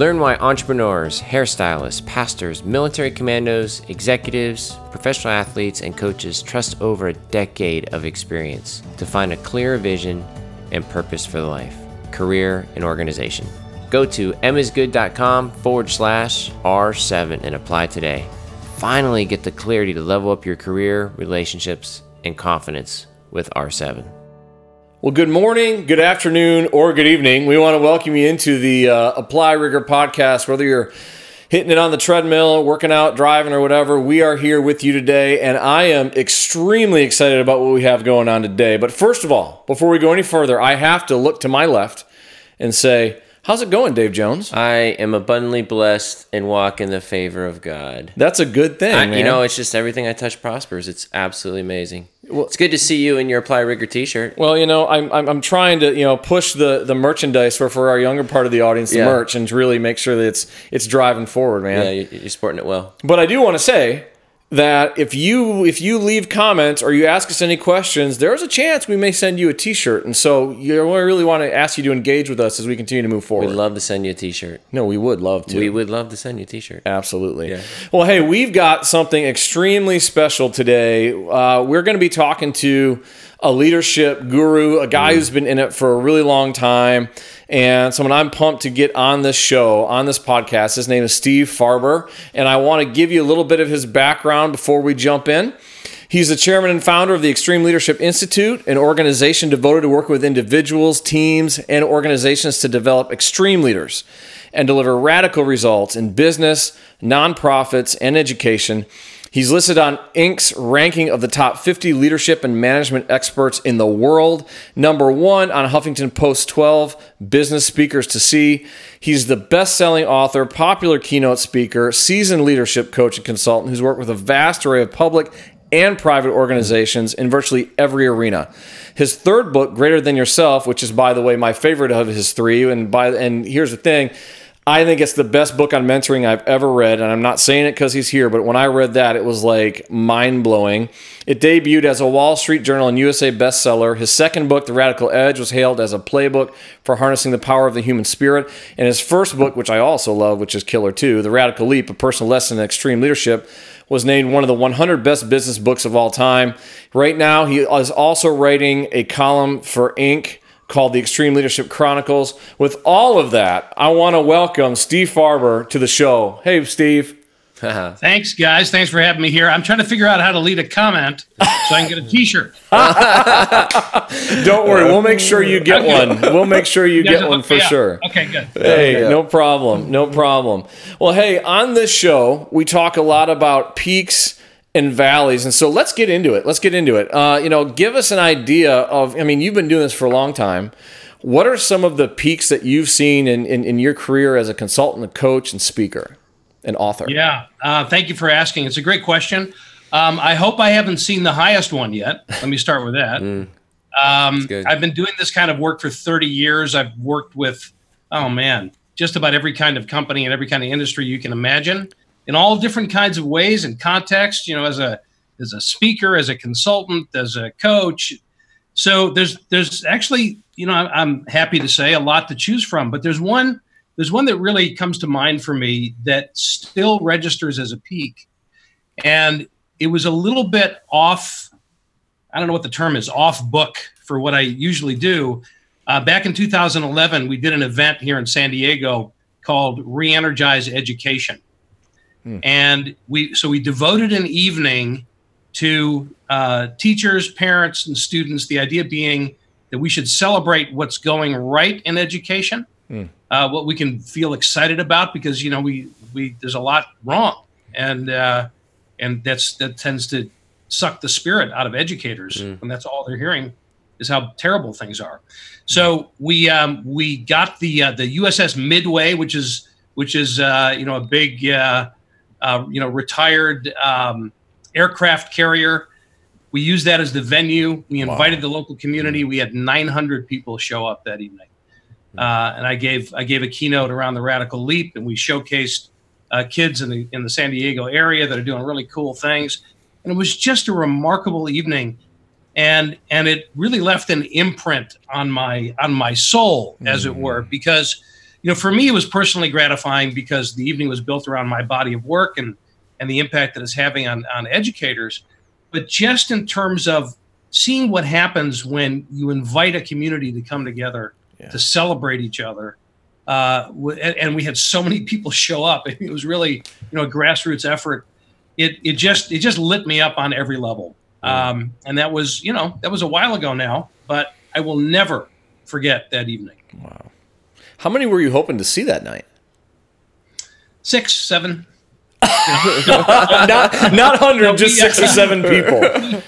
Learn why entrepreneurs, hairstylists, pastors, military commandos, executives, professional athletes, and coaches trust over a decade of experience to find a clearer vision and purpose for life, career, and organization. Go to emmasgood.com forward slash R7 and apply today. Finally, get the clarity to level up your career, relationships, and confidence with R7. Well, good morning, good afternoon, or good evening. We want to welcome you into the uh, Apply Rigor podcast. Whether you're hitting it on the treadmill, working out, driving, or whatever, we are here with you today. And I am extremely excited about what we have going on today. But first of all, before we go any further, I have to look to my left and say, How's it going, Dave Jones? I am abundantly blessed and walk in the favor of God. That's a good thing. I, you know, it's just everything I touch prospers. It's absolutely amazing. Well, it's good to see you in your Apply Rigor T-shirt. Well, you know, I'm, I'm, I'm trying to you know push the the merchandise for for our younger part of the audience, the Yeah. merch, and really make sure that it's it's driving forward, man. Yeah, you- you're sporting it well. But I do want to say that if you if you leave comments or you ask us any questions, there's a chance we may send you a T-shirt. And so you know, we really want to ask you to engage with us as we continue to move forward. We'd love to send you a T-shirt. no, we would love to. We would love to send you a T-shirt. Absolutely. Yeah. Well, hey, we've got something extremely special today. Uh, we're going to be talking to a leadership guru, a guy who's been in it for a really long time, and someone I'm pumped to get on this show, on this podcast. His name is Steve Farber, and I want to give you a little bit of his background before we jump in. He's the chairman and founder of the Extreme Leadership Institute, an organization devoted to working with individuals, teams, and organizations to develop extreme leaders and deliver radical results in business, nonprofits, and education. He's listed on Inc.'s ranking of the top 50 leadership and management experts in the world, number one on Huffington Post 12 Business Speakers to See. He's the best selling author, popular keynote speaker, seasoned leadership coach, and consultant who's worked with a vast array of public and private organizations in virtually every arena. His third book, Greater Than Yourself, which is by the way my favorite of his three, and by and here's the thing, I think it's the best book on mentoring I've ever read, and I'm not saying it because he's here, but when I read that, it was like mind blowing. It debuted as a Wall Street Journal and USA bestseller. His second book, The Radical Edge, was hailed as a playbook for harnessing the power of the human spirit. And his first book, which I also love, which is Killer 2, The Radical Leap, a personal lesson in extreme leadership, was named one of the 100 best business books of all time. Right now, he is also writing a column for Inc. called The Extreme Leadership Chronicles. With all of that, I want to welcome Steve Farber to the show. Hey, Steve. Thanks, guys. Thanks for having me here. I'm trying to figure out how to lead a comment so I can get a T-shirt. Don't worry, we'll make sure you get Okay. one. We'll make sure you You get one for me up. sure. Okay, good. Hey, no problem. No problem. Well, hey, on this show, we talk a lot about peaks and valleys. And so let's get into it. Let's get into it. Uh, you know, give us an idea of, I mean, you've been doing this for a long time. What are some of the peaks that you've seen in, in, in your career as a consultant, a coach, and speaker and author? Yeah. Uh, thank you for asking. It's a great question. Um, I hope I haven't seen the highest one yet. Let me start with that. Um, good. I've been doing this kind of work for 30 years. I've worked with, oh man, just about every kind of company and every kind of industry you can imagine in all different kinds of ways and contexts, you know, as a, as a speaker, as a consultant, as a coach. So there's, there's actually, you know, I'm, happy to say a lot to choose from, but there's one, there's one that really comes to mind for me that still registers as a peak. And it was a little bit off I don't know what the term is, off book for what I usually do. Uh, back in 2011, we did an event here in San Diego called Re-Energize Education, and we so we devoted an evening to uh, teachers, parents, and students. The idea being that we should celebrate what's going right in education, uh, what we can feel excited about, because you know we we there's a lot wrong, and uh, and that's that tends to suck the spirit out of educators and that's all they're hearing is how terrible things are. So we um, we got the uh, the USS Midway, which is which is uh, you know a big uh, uh, you know retired um, aircraft carrier. We used that as the venue. We invited the local community. We had 900 people show up that evening, uh, and I gave I gave a keynote around the radical leap, and we showcased uh, kids in the in the San Diego area that are doing really cool things. And it was just a remarkable evening, and and it really left an imprint on my on my soul, as it were, because you know, for me, it was personally gratifying because the evening was built around my body of work and and the impact that it's having on on educators. But just in terms of seeing what happens when you invite a community to come together yeah. to celebrate each other. Uh, and we had so many people show up. It was really, you know, a grassroots effort. It, it just it just lit me up on every level. Um, and that was, you know, that was a while ago now, but I will never forget that evening. Wow. How many were you hoping to see that night? Six, seven. not not hundred, just six or seven people.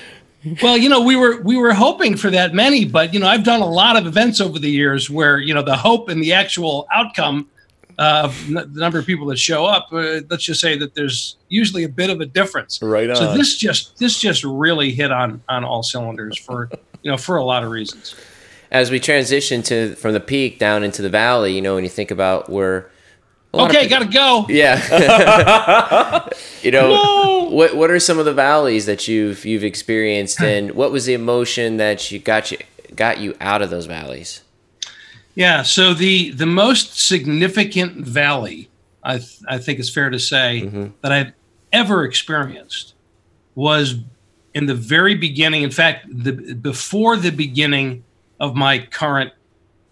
well, you know, we were we were hoping for that many, but you know, I've done a lot of events over the years where you know the hope and the actual outcome of the number of people that show up. Uh, let's just say that there's usually a bit of a difference. Right on. So this just this just really hit on on all cylinders for you know for a lot of reasons. As we transition to from the peak down into the valley, you know, when you think about where Okay, gotta go. Yeah. you know, no. what what are some of the valleys that you've you've experienced, and what was the emotion that you got you got you out of those valleys? Yeah. So the the most significant valley, I th- I think it's fair to say mm-hmm. that I've ever experienced was in the very beginning. In fact, the before the beginning of my current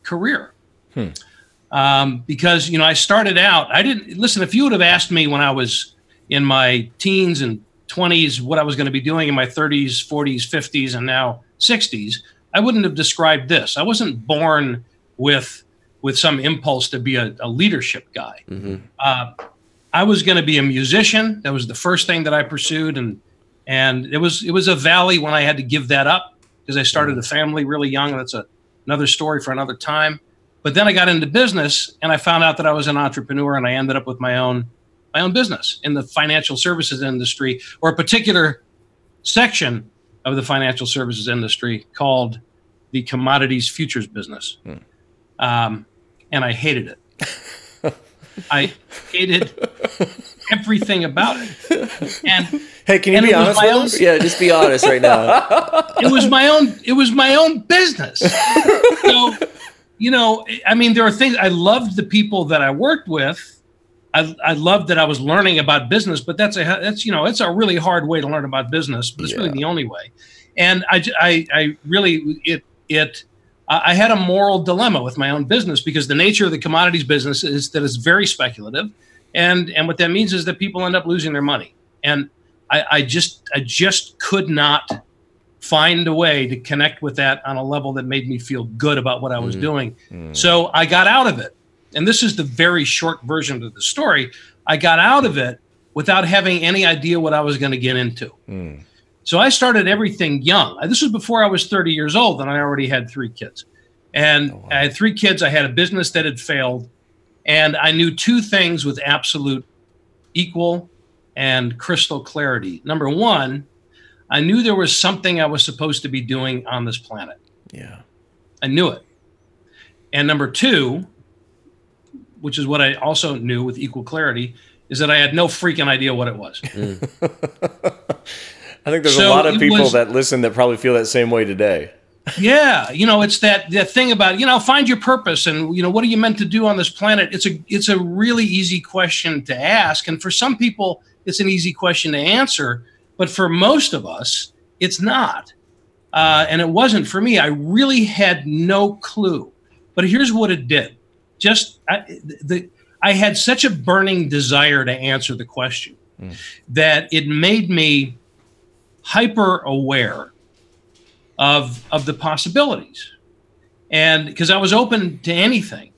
career. Hmm um, because you know I started out. I didn't listen. If you would have asked me when I was in my teens and 20s what I was going to be doing in my 30s, 40s, 50s, and now 60s, I wouldn't have described this. I wasn't born with with some impulse to be a, a leadership guy. Mm-hmm. Uh, I was going to be a musician. That was the first thing that I pursued, and and it was it was a valley when I had to give that up because I started mm-hmm. a family really young. That's a, another story for another time. But then I got into business and I found out that I was an entrepreneur and I ended up with my own my own business in the financial services industry or a particular section of the financial services industry called the commodities futures business. Hmm. Um, and I hated it. I hated everything about it. And hey, can you be honest with own, us? Yeah, just be honest right now. It was my own. It was my own business. So you know, I mean, there are things I loved the people that I worked with. I, I loved that I was learning about business, but that's a that's you know it's a really hard way to learn about business, but it's yeah. really the only way. And I, I, I really it it I had a moral dilemma with my own business because the nature of the commodities business is that it's very speculative, and and what that means is that people end up losing their money. And I, I just I just could not find a way to connect with that on a level that made me feel good about what I was mm. doing. Mm. So I got out of it. And this is the very short version of the story. I got out of it without having any idea what I was going to get into. Mm. So I started everything young. This was before I was 30 years old, and I already had three kids. And oh, wow. I had three kids. I had a business that had failed. And I knew two things with absolute equal and crystal clarity. Number one, I knew there was something I was supposed to be doing on this planet. Yeah. I knew it. And number two, which is what I also knew with equal clarity, is that I had no freaking idea what it was. Mm. I think there's so a lot of people was, that listen that probably feel that same way today. Yeah, you know, it's that that thing about you know find your purpose and you know what are you meant to do on this planet. It's a it's a really easy question to ask, and for some people, it's an easy question to answer. But for most of us, it's not. Uh, and it wasn't for me. I really had no clue. But here's what it did. Just I, the, I had such a burning desire to answer the question mm. that it made me hyper aware of of the possibilities, and because I was open to anything.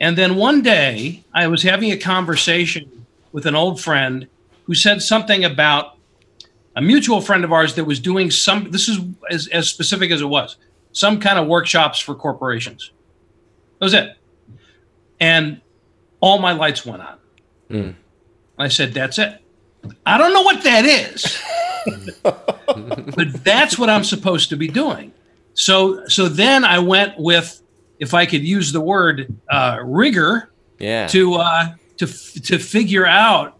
And then one day I was having a conversation with an old friend who said something about a mutual friend of ours that was doing some this is as, as specific as it was some kind of workshops for corporations. That was it. And all my lights went on. Mm. i said that's it. I don't know what that is but that's what i'm supposed to be doing so so then i went with if i could use the word uh, rigor yeah to uh, to to figure out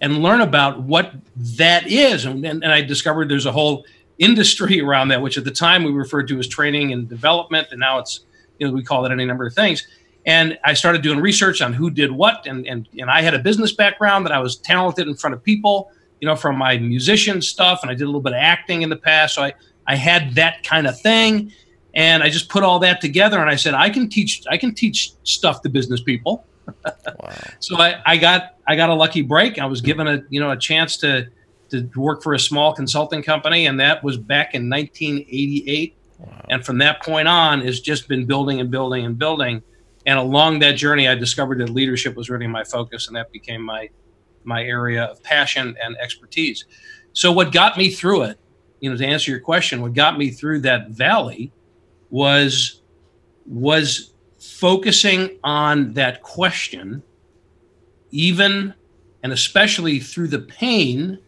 and learn about what that is. And, and, and, I discovered there's a whole industry around that, which at the time we referred to as training and development, and now it's you know we call it any number of things. And I started doing research on who did what. And, and, and I had a business background that I was talented in front of people, you know, from my musician stuff. And I did a little bit of acting in the past. So I, I had that kind of thing. And I just put all that together and I said, I can teach, I can teach stuff to business people. wow. So I, I got, I got a lucky break. I was given a, you know, a chance to, to work for a small consulting company. And that was back in 1988. Wow. And from that point on, it's just been building and building and building. And along that journey, I discovered that leadership was really my focus, and that became my my area of passion and expertise. So, what got me through it, you know, to answer your question, what got me through that valley was was focusing on that question, even and especially through the pain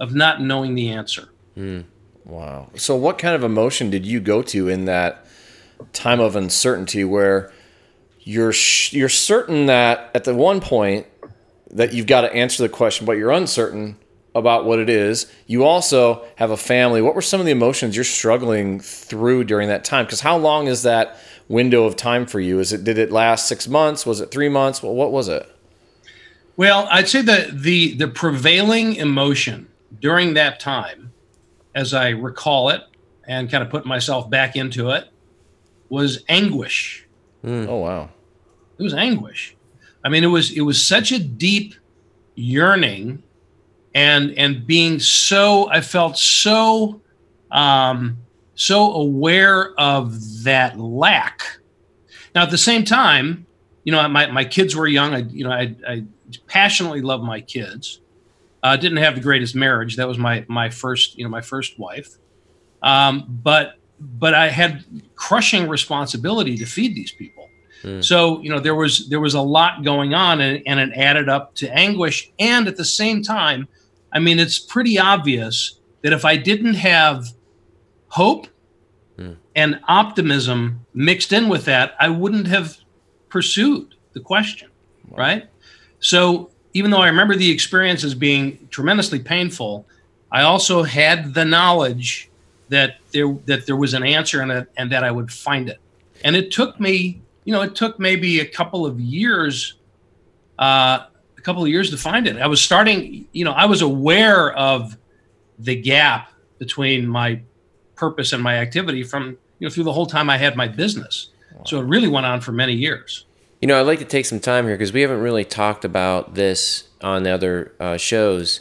of not knowing the answer. Mm. Wow. So, what kind of emotion did you go to in that time of uncertainty where you're sh- you're certain that at the one point that you've got to answer the question, but you're uncertain about what it is. You also have a family. What were some of the emotions you're struggling through during that time? Because how long is that window of time for you? Is it did it last six months? Was it three months? Well, what was it? Well, I'd say that the the prevailing emotion during that time as I recall it and kind of put myself back into it, was anguish. Mm. Oh wow. It was anguish. I mean, it was it was such a deep yearning and and being so I felt so um so aware of that lack. Now at the same time, you know, my, my kids were young. I you know, I, I passionately love my kids. Uh, didn't have the greatest marriage. That was my my first, you know, my first wife. Um, but but I had crushing responsibility to feed these people. Mm. So you know there was there was a lot going on, and, and it added up to anguish. And at the same time, I mean, it's pretty obvious that if I didn't have hope mm. and optimism mixed in with that, I wouldn't have pursued the question, wow. right? So even though I remember the experience as being tremendously painful, I also had the knowledge that there that there was an answer in it and that I would find it. And it took me, you know, it took maybe a couple of years, uh, a couple of years to find it. I was starting, you know, I was aware of the gap between my purpose and my activity from, you know, through the whole time I had my business. Wow. So it really went on for many years. You know, I'd like to take some time here because we haven't really talked about this on the other uh, shows.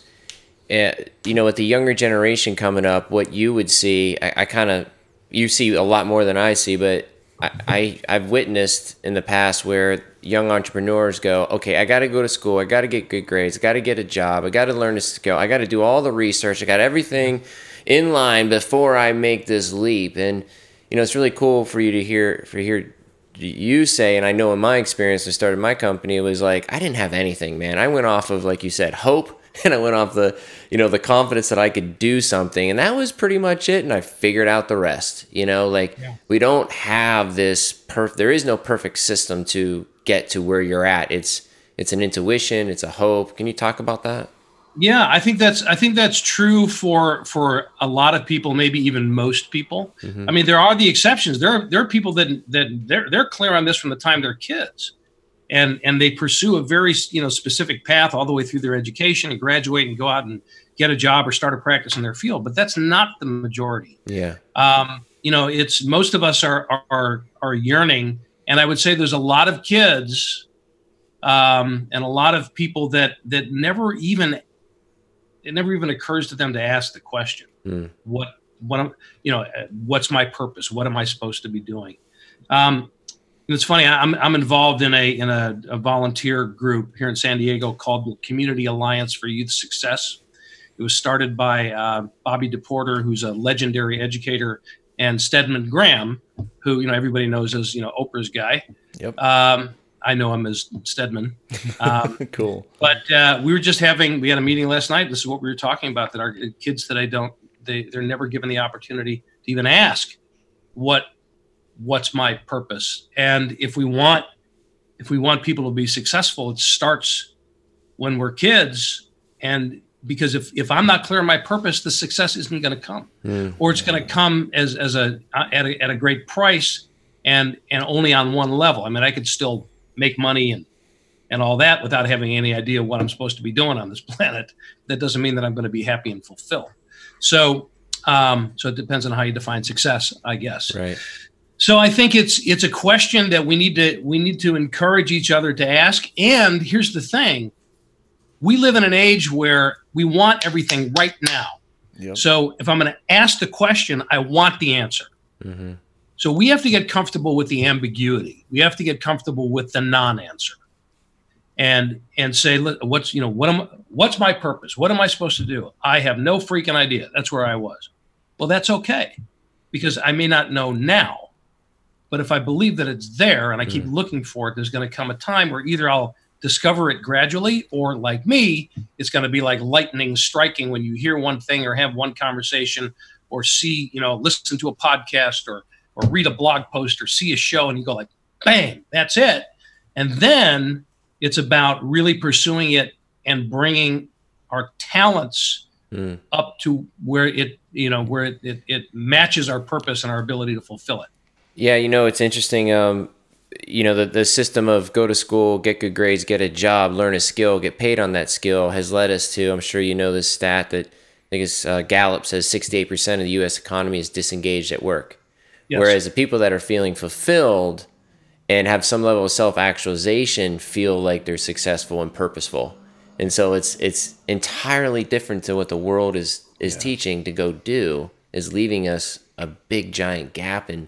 Uh, you know, with the younger generation coming up, what you would see, I, I kind of, you see a lot more than I see, but I, I have witnessed in the past where young entrepreneurs go, okay, I got to go to school, I got to get good grades, I got to get a job, I got to learn a skill, I got to do all the research, I got everything in line before I make this leap. And you know, it's really cool for you to hear for hear you say, and I know in my experience, I started my company, it was like I didn't have anything, man. I went off of like you said, hope, and I went off the you know the confidence that I could do something, and that was pretty much it. And I figured out the rest. You know, like yeah. we don't have this perfect. There is no perfect system to get to where you're at. It's it's an intuition. It's a hope. Can you talk about that? Yeah, I think that's I think that's true for for a lot of people, maybe even most people. Mm-hmm. I mean, there are the exceptions. There are there are people that that they're they're clear on this from the time they're kids, and and they pursue a very you know specific path all the way through their education and graduate and go out and get a job or start a practice in their field. But that's not the majority. Yeah. Um, you know, it's most of us are are are yearning, and I would say there's a lot of kids um, and a lot of people that that never even it never even occurs to them to ask the question mm. what what am, you know what's my purpose what am i supposed to be doing um, it's funny I'm, I'm involved in a in a, a, volunteer group here in san diego called the community alliance for youth success it was started by uh, Bobbi DePorter who's a legendary educator and stedman graham who you know everybody knows as you know oprah's guy yep um, I know him as Stedman. Um, cool. But uh, we were just having we had a meeting last night. This is what we were talking about that our kids today don't they they're never given the opportunity to even ask what what's my purpose. And if we want if we want people to be successful, it starts when we're kids. And because if, if I'm not clear on my purpose, the success isn't going to come, mm. or it's going to come as as a at, a at a great price and and only on one level. I mean, I could still make money and and all that without having any idea what I'm supposed to be doing on this planet, that doesn't mean that I'm going to be happy and fulfilled. So, um, so it depends on how you define success, I guess. Right. So I think it's it's a question that we need to we need to encourage each other to ask. And here's the thing: we live in an age where we want everything right now. Yep. So if I'm going to ask the question, I want the answer. Mm-hmm. So we have to get comfortable with the ambiguity. We have to get comfortable with the non-answer, and and say, what's you know what am what's my purpose? What am I supposed to do? I have no freaking idea. That's where I was. Well, that's okay, because I may not know now, but if I believe that it's there and I keep mm. looking for it, there's going to come a time where either I'll discover it gradually, or like me, it's going to be like lightning striking when you hear one thing or have one conversation or see, you know, listen to a podcast or or read a blog post or see a show and you go like, bang, that's it. And then it's about really pursuing it and bringing our talents mm. up to where it, you know, where it, it, it matches our purpose and our ability to fulfill it. Yeah, you know, it's interesting. Um, you know the, the system of go to school get good grades get a job learn a skill get paid on that skill has led us to i'm sure you know this stat that i think it's uh, gallup says 68% of the us economy is disengaged at work yes. whereas the people that are feeling fulfilled and have some level of self-actualization feel like they're successful and purposeful and so it's it's entirely different to what the world is is yeah. teaching to go do is leaving us a big giant gap in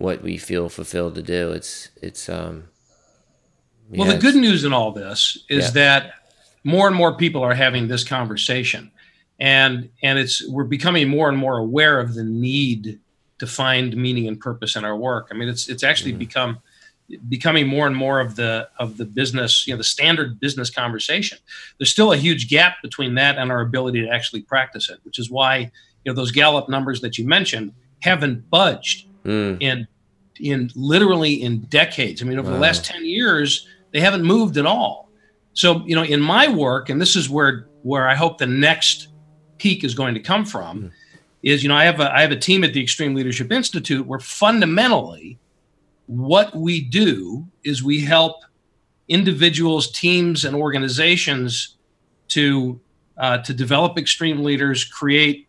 what we feel fulfilled to do. It's it's um. Well, the good news in all this is yeah. that more and more people are having this conversation, and and it's we're becoming more and more aware of the need to find meaning and purpose in our work. I mean, it's it's actually mm become becoming more and more of the of the business you know the standard business conversation there's still a huge gap between that and our ability to actually practice it which is why you know those gallup numbers that you mentioned haven't budged mm. in in literally in decades. I mean, over wow. the last 10 years, they haven't moved at all. So, you know, in my work, and this is where where I hope the next peak is going to come from, mm. is you know, I have a I have a team at the Extreme Leadership Institute where fundamentally what we do is we help individuals, teams, and organizations to uh, to develop extreme leaders, create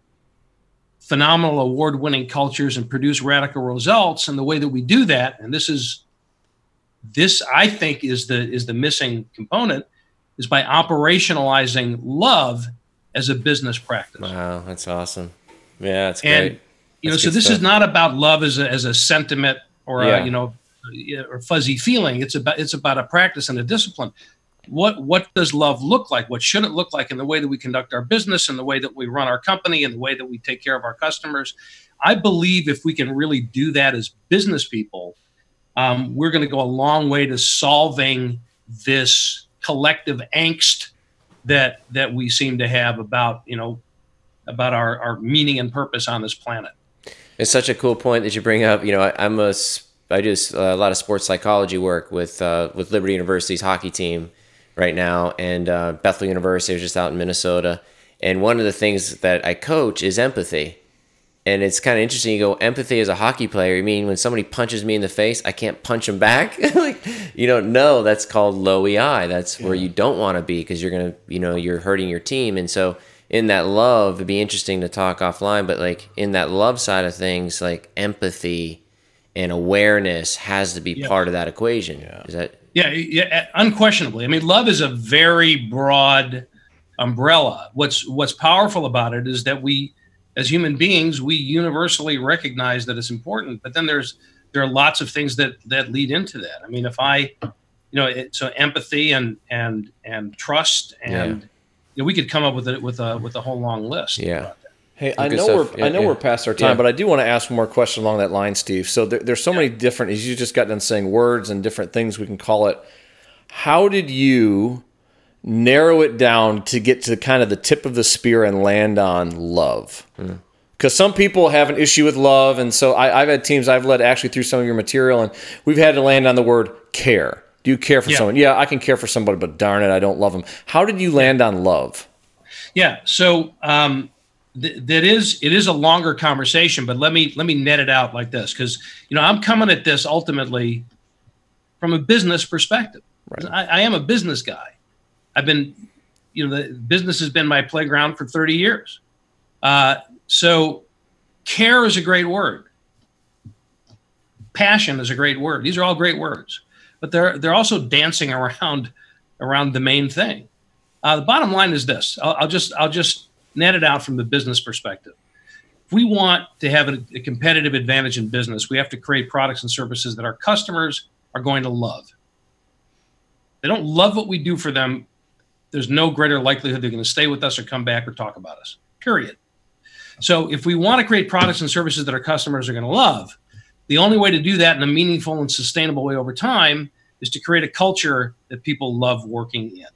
phenomenal award winning cultures and produce radical results. And the way that we do that, and this is this I think is the is the missing component, is by operationalizing love as a business practice. Wow, that's awesome. Yeah, that's and, great. You know, so this stuff. is not about love as a, as a sentiment or yeah. a, you know or fuzzy feeling. It's about it's about a practice and a discipline what what does love look like? What should it look like in the way that we conduct our business and the way that we run our company and the way that we take care of our customers? I believe if we can really do that as business people um, we're going to go a long way to solving this collective angst that that we seem to have about you know about our, our meaning and purpose on this planet. It's such a cool point that you bring up. You know I, i'm a I do a lot of sports psychology work with uh, with Liberty University's hockey team, right now, and uh, Bethel University. I was just out in Minnesota, and one of the things that I coach is empathy. And it's kind of interesting. You go empathy as a hockey player. You mean when somebody punches me in the face, I can't punch them back? like you don't know. That's called low EI. That's yeah. where you don't want to be because you're gonna, you know, you're hurting your team. And so in that love, it'd be interesting to talk offline. But like in that love side of things, like empathy and awareness has to be yeah. part of that equation. Yeah. Is that yeah, yeah, uh, unquestionably. I mean, love is a very broad umbrella. What's what's powerful about it is that we, as human beings, we universally recognize that it's important. But then there's there are lots of things that that lead into that. I mean, if I, you know, it, so empathy and and and trust and yeah. you know, we could come up with it with a with a whole long list. Yeah. Hey, I know stuff. we're yeah, I know yeah. we're past our time, yeah. but I do want to ask one more question along that line, Steve. So there, there's so many different. As you just got done saying words and different things we can call it. How did you narrow it down to get to kind of the tip of the spear and land on love? Because mm. some people have an issue with love, and so I, have had teams I've led actually through some of your material, and we've had to land on the word care. Do you care for someone? Yeah, I can care for somebody, but darn it, I don't love them. How did you land on love? Yeah, so. Um, that is it is a longer conversation but let me let me net it out like this because you know i'm coming at this ultimately from a business perspective. Right. I, I am a business guy. I've been, you know, the business has been my playground for 30 years. Uh, so care is a great word. Passion is a great word. These are all great words, but they're they're also dancing around around the main thing. Uh, the bottom line is this: I'll, I'll, just I'll just net it out from the business perspective. If we want to have a, a competitive advantage in business, we have to create products and services that our customers are going to love. They don't love what we do for them. There's no greater likelihood they're going to stay with us or come back or talk about us. Period. So if we want to create products and services that our customers are going to love, the only way to do that in a meaningful and sustainable way over time is to create a culture that people love working in.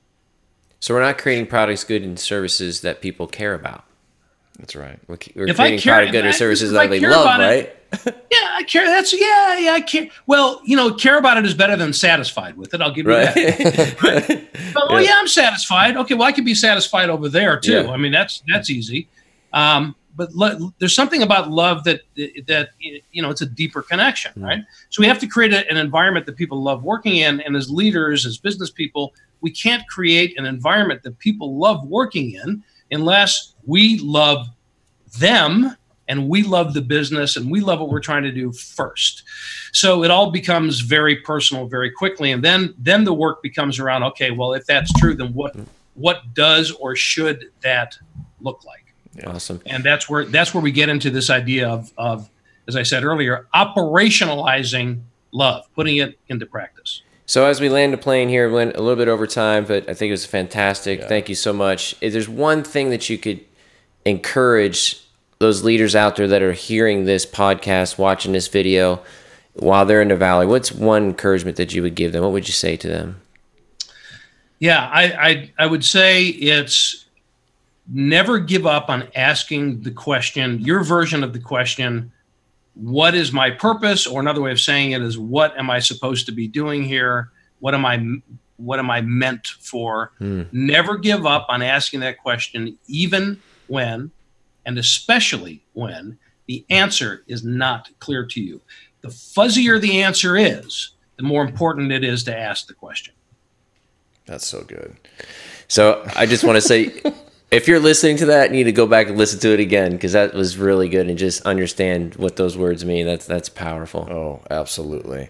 So we're not creating products, good, and services that people care about. That's right. We're, we're creating care, product, good, or services that they love, right? yeah, I care. That's yeah, yeah. I care. Well, you know, care about it is better than satisfied with it. I'll give you right. that. right? but, oh yeah. I'm satisfied. Okay, well, I can be satisfied over there too. Yeah. I mean, that's that's easy. Um, but lo- there's something about love that that you know it's a deeper connection, mm. right? So we have to create a, an environment that people love working in, and as leaders, as business people, we can't create an environment that people love working in unless we love them and we love the business and we love what we're trying to do first. So it all becomes very personal very quickly and then then the work becomes around okay well if that's true then what what does or should that look like? Awesome. And that's where that's where we get into this idea of of as i said earlier operationalizing love putting it into practice so as we land the plane here, went a little bit over time, but I think it was fantastic. Yeah. Thank you so much. If there's one thing that you could encourage those leaders out there that are hearing this podcast, watching this video while they're in the valley, what's one encouragement that you would give them? What would you say to them? Yeah, I, I, I would say it's never give up on asking the question, your version of the question, what is my purpose? Or another way of saying it is, what am I supposed to be doing here? What am I what am I meant for? Hmm. Never give up on asking that question, even when and especially when the answer is not clear to you. The fuzzier the answer is, the more important it is to ask the question. That's so good. So I just want to say if you're listening to that, you need to go back and listen to it again because that was really good and just understand what those words mean. That's that's powerful. Oh, absolutely.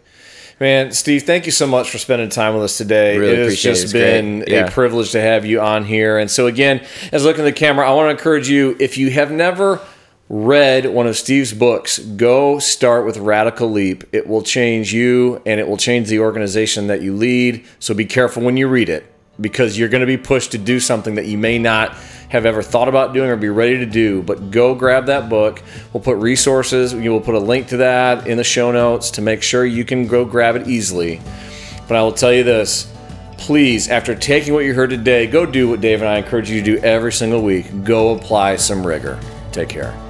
Man, Steve, thank you so much for spending time with us today. Really it has just it. been yeah. a privilege to have you on here. And so, again, as I look at the camera, I want to encourage you if you have never read one of Steve's books, go start with Radical Leap. It will change you and it will change the organization that you lead. So be careful when you read it because you're going to be pushed to do something that you may not have ever thought about doing or be ready to do. But go grab that book. We'll put resources, we will put a link to that in the show notes to make sure you can go grab it easily. But I will tell you this please, after taking what you heard today, go do what Dave and I encourage you to do every single week. Go apply some rigor. Take care.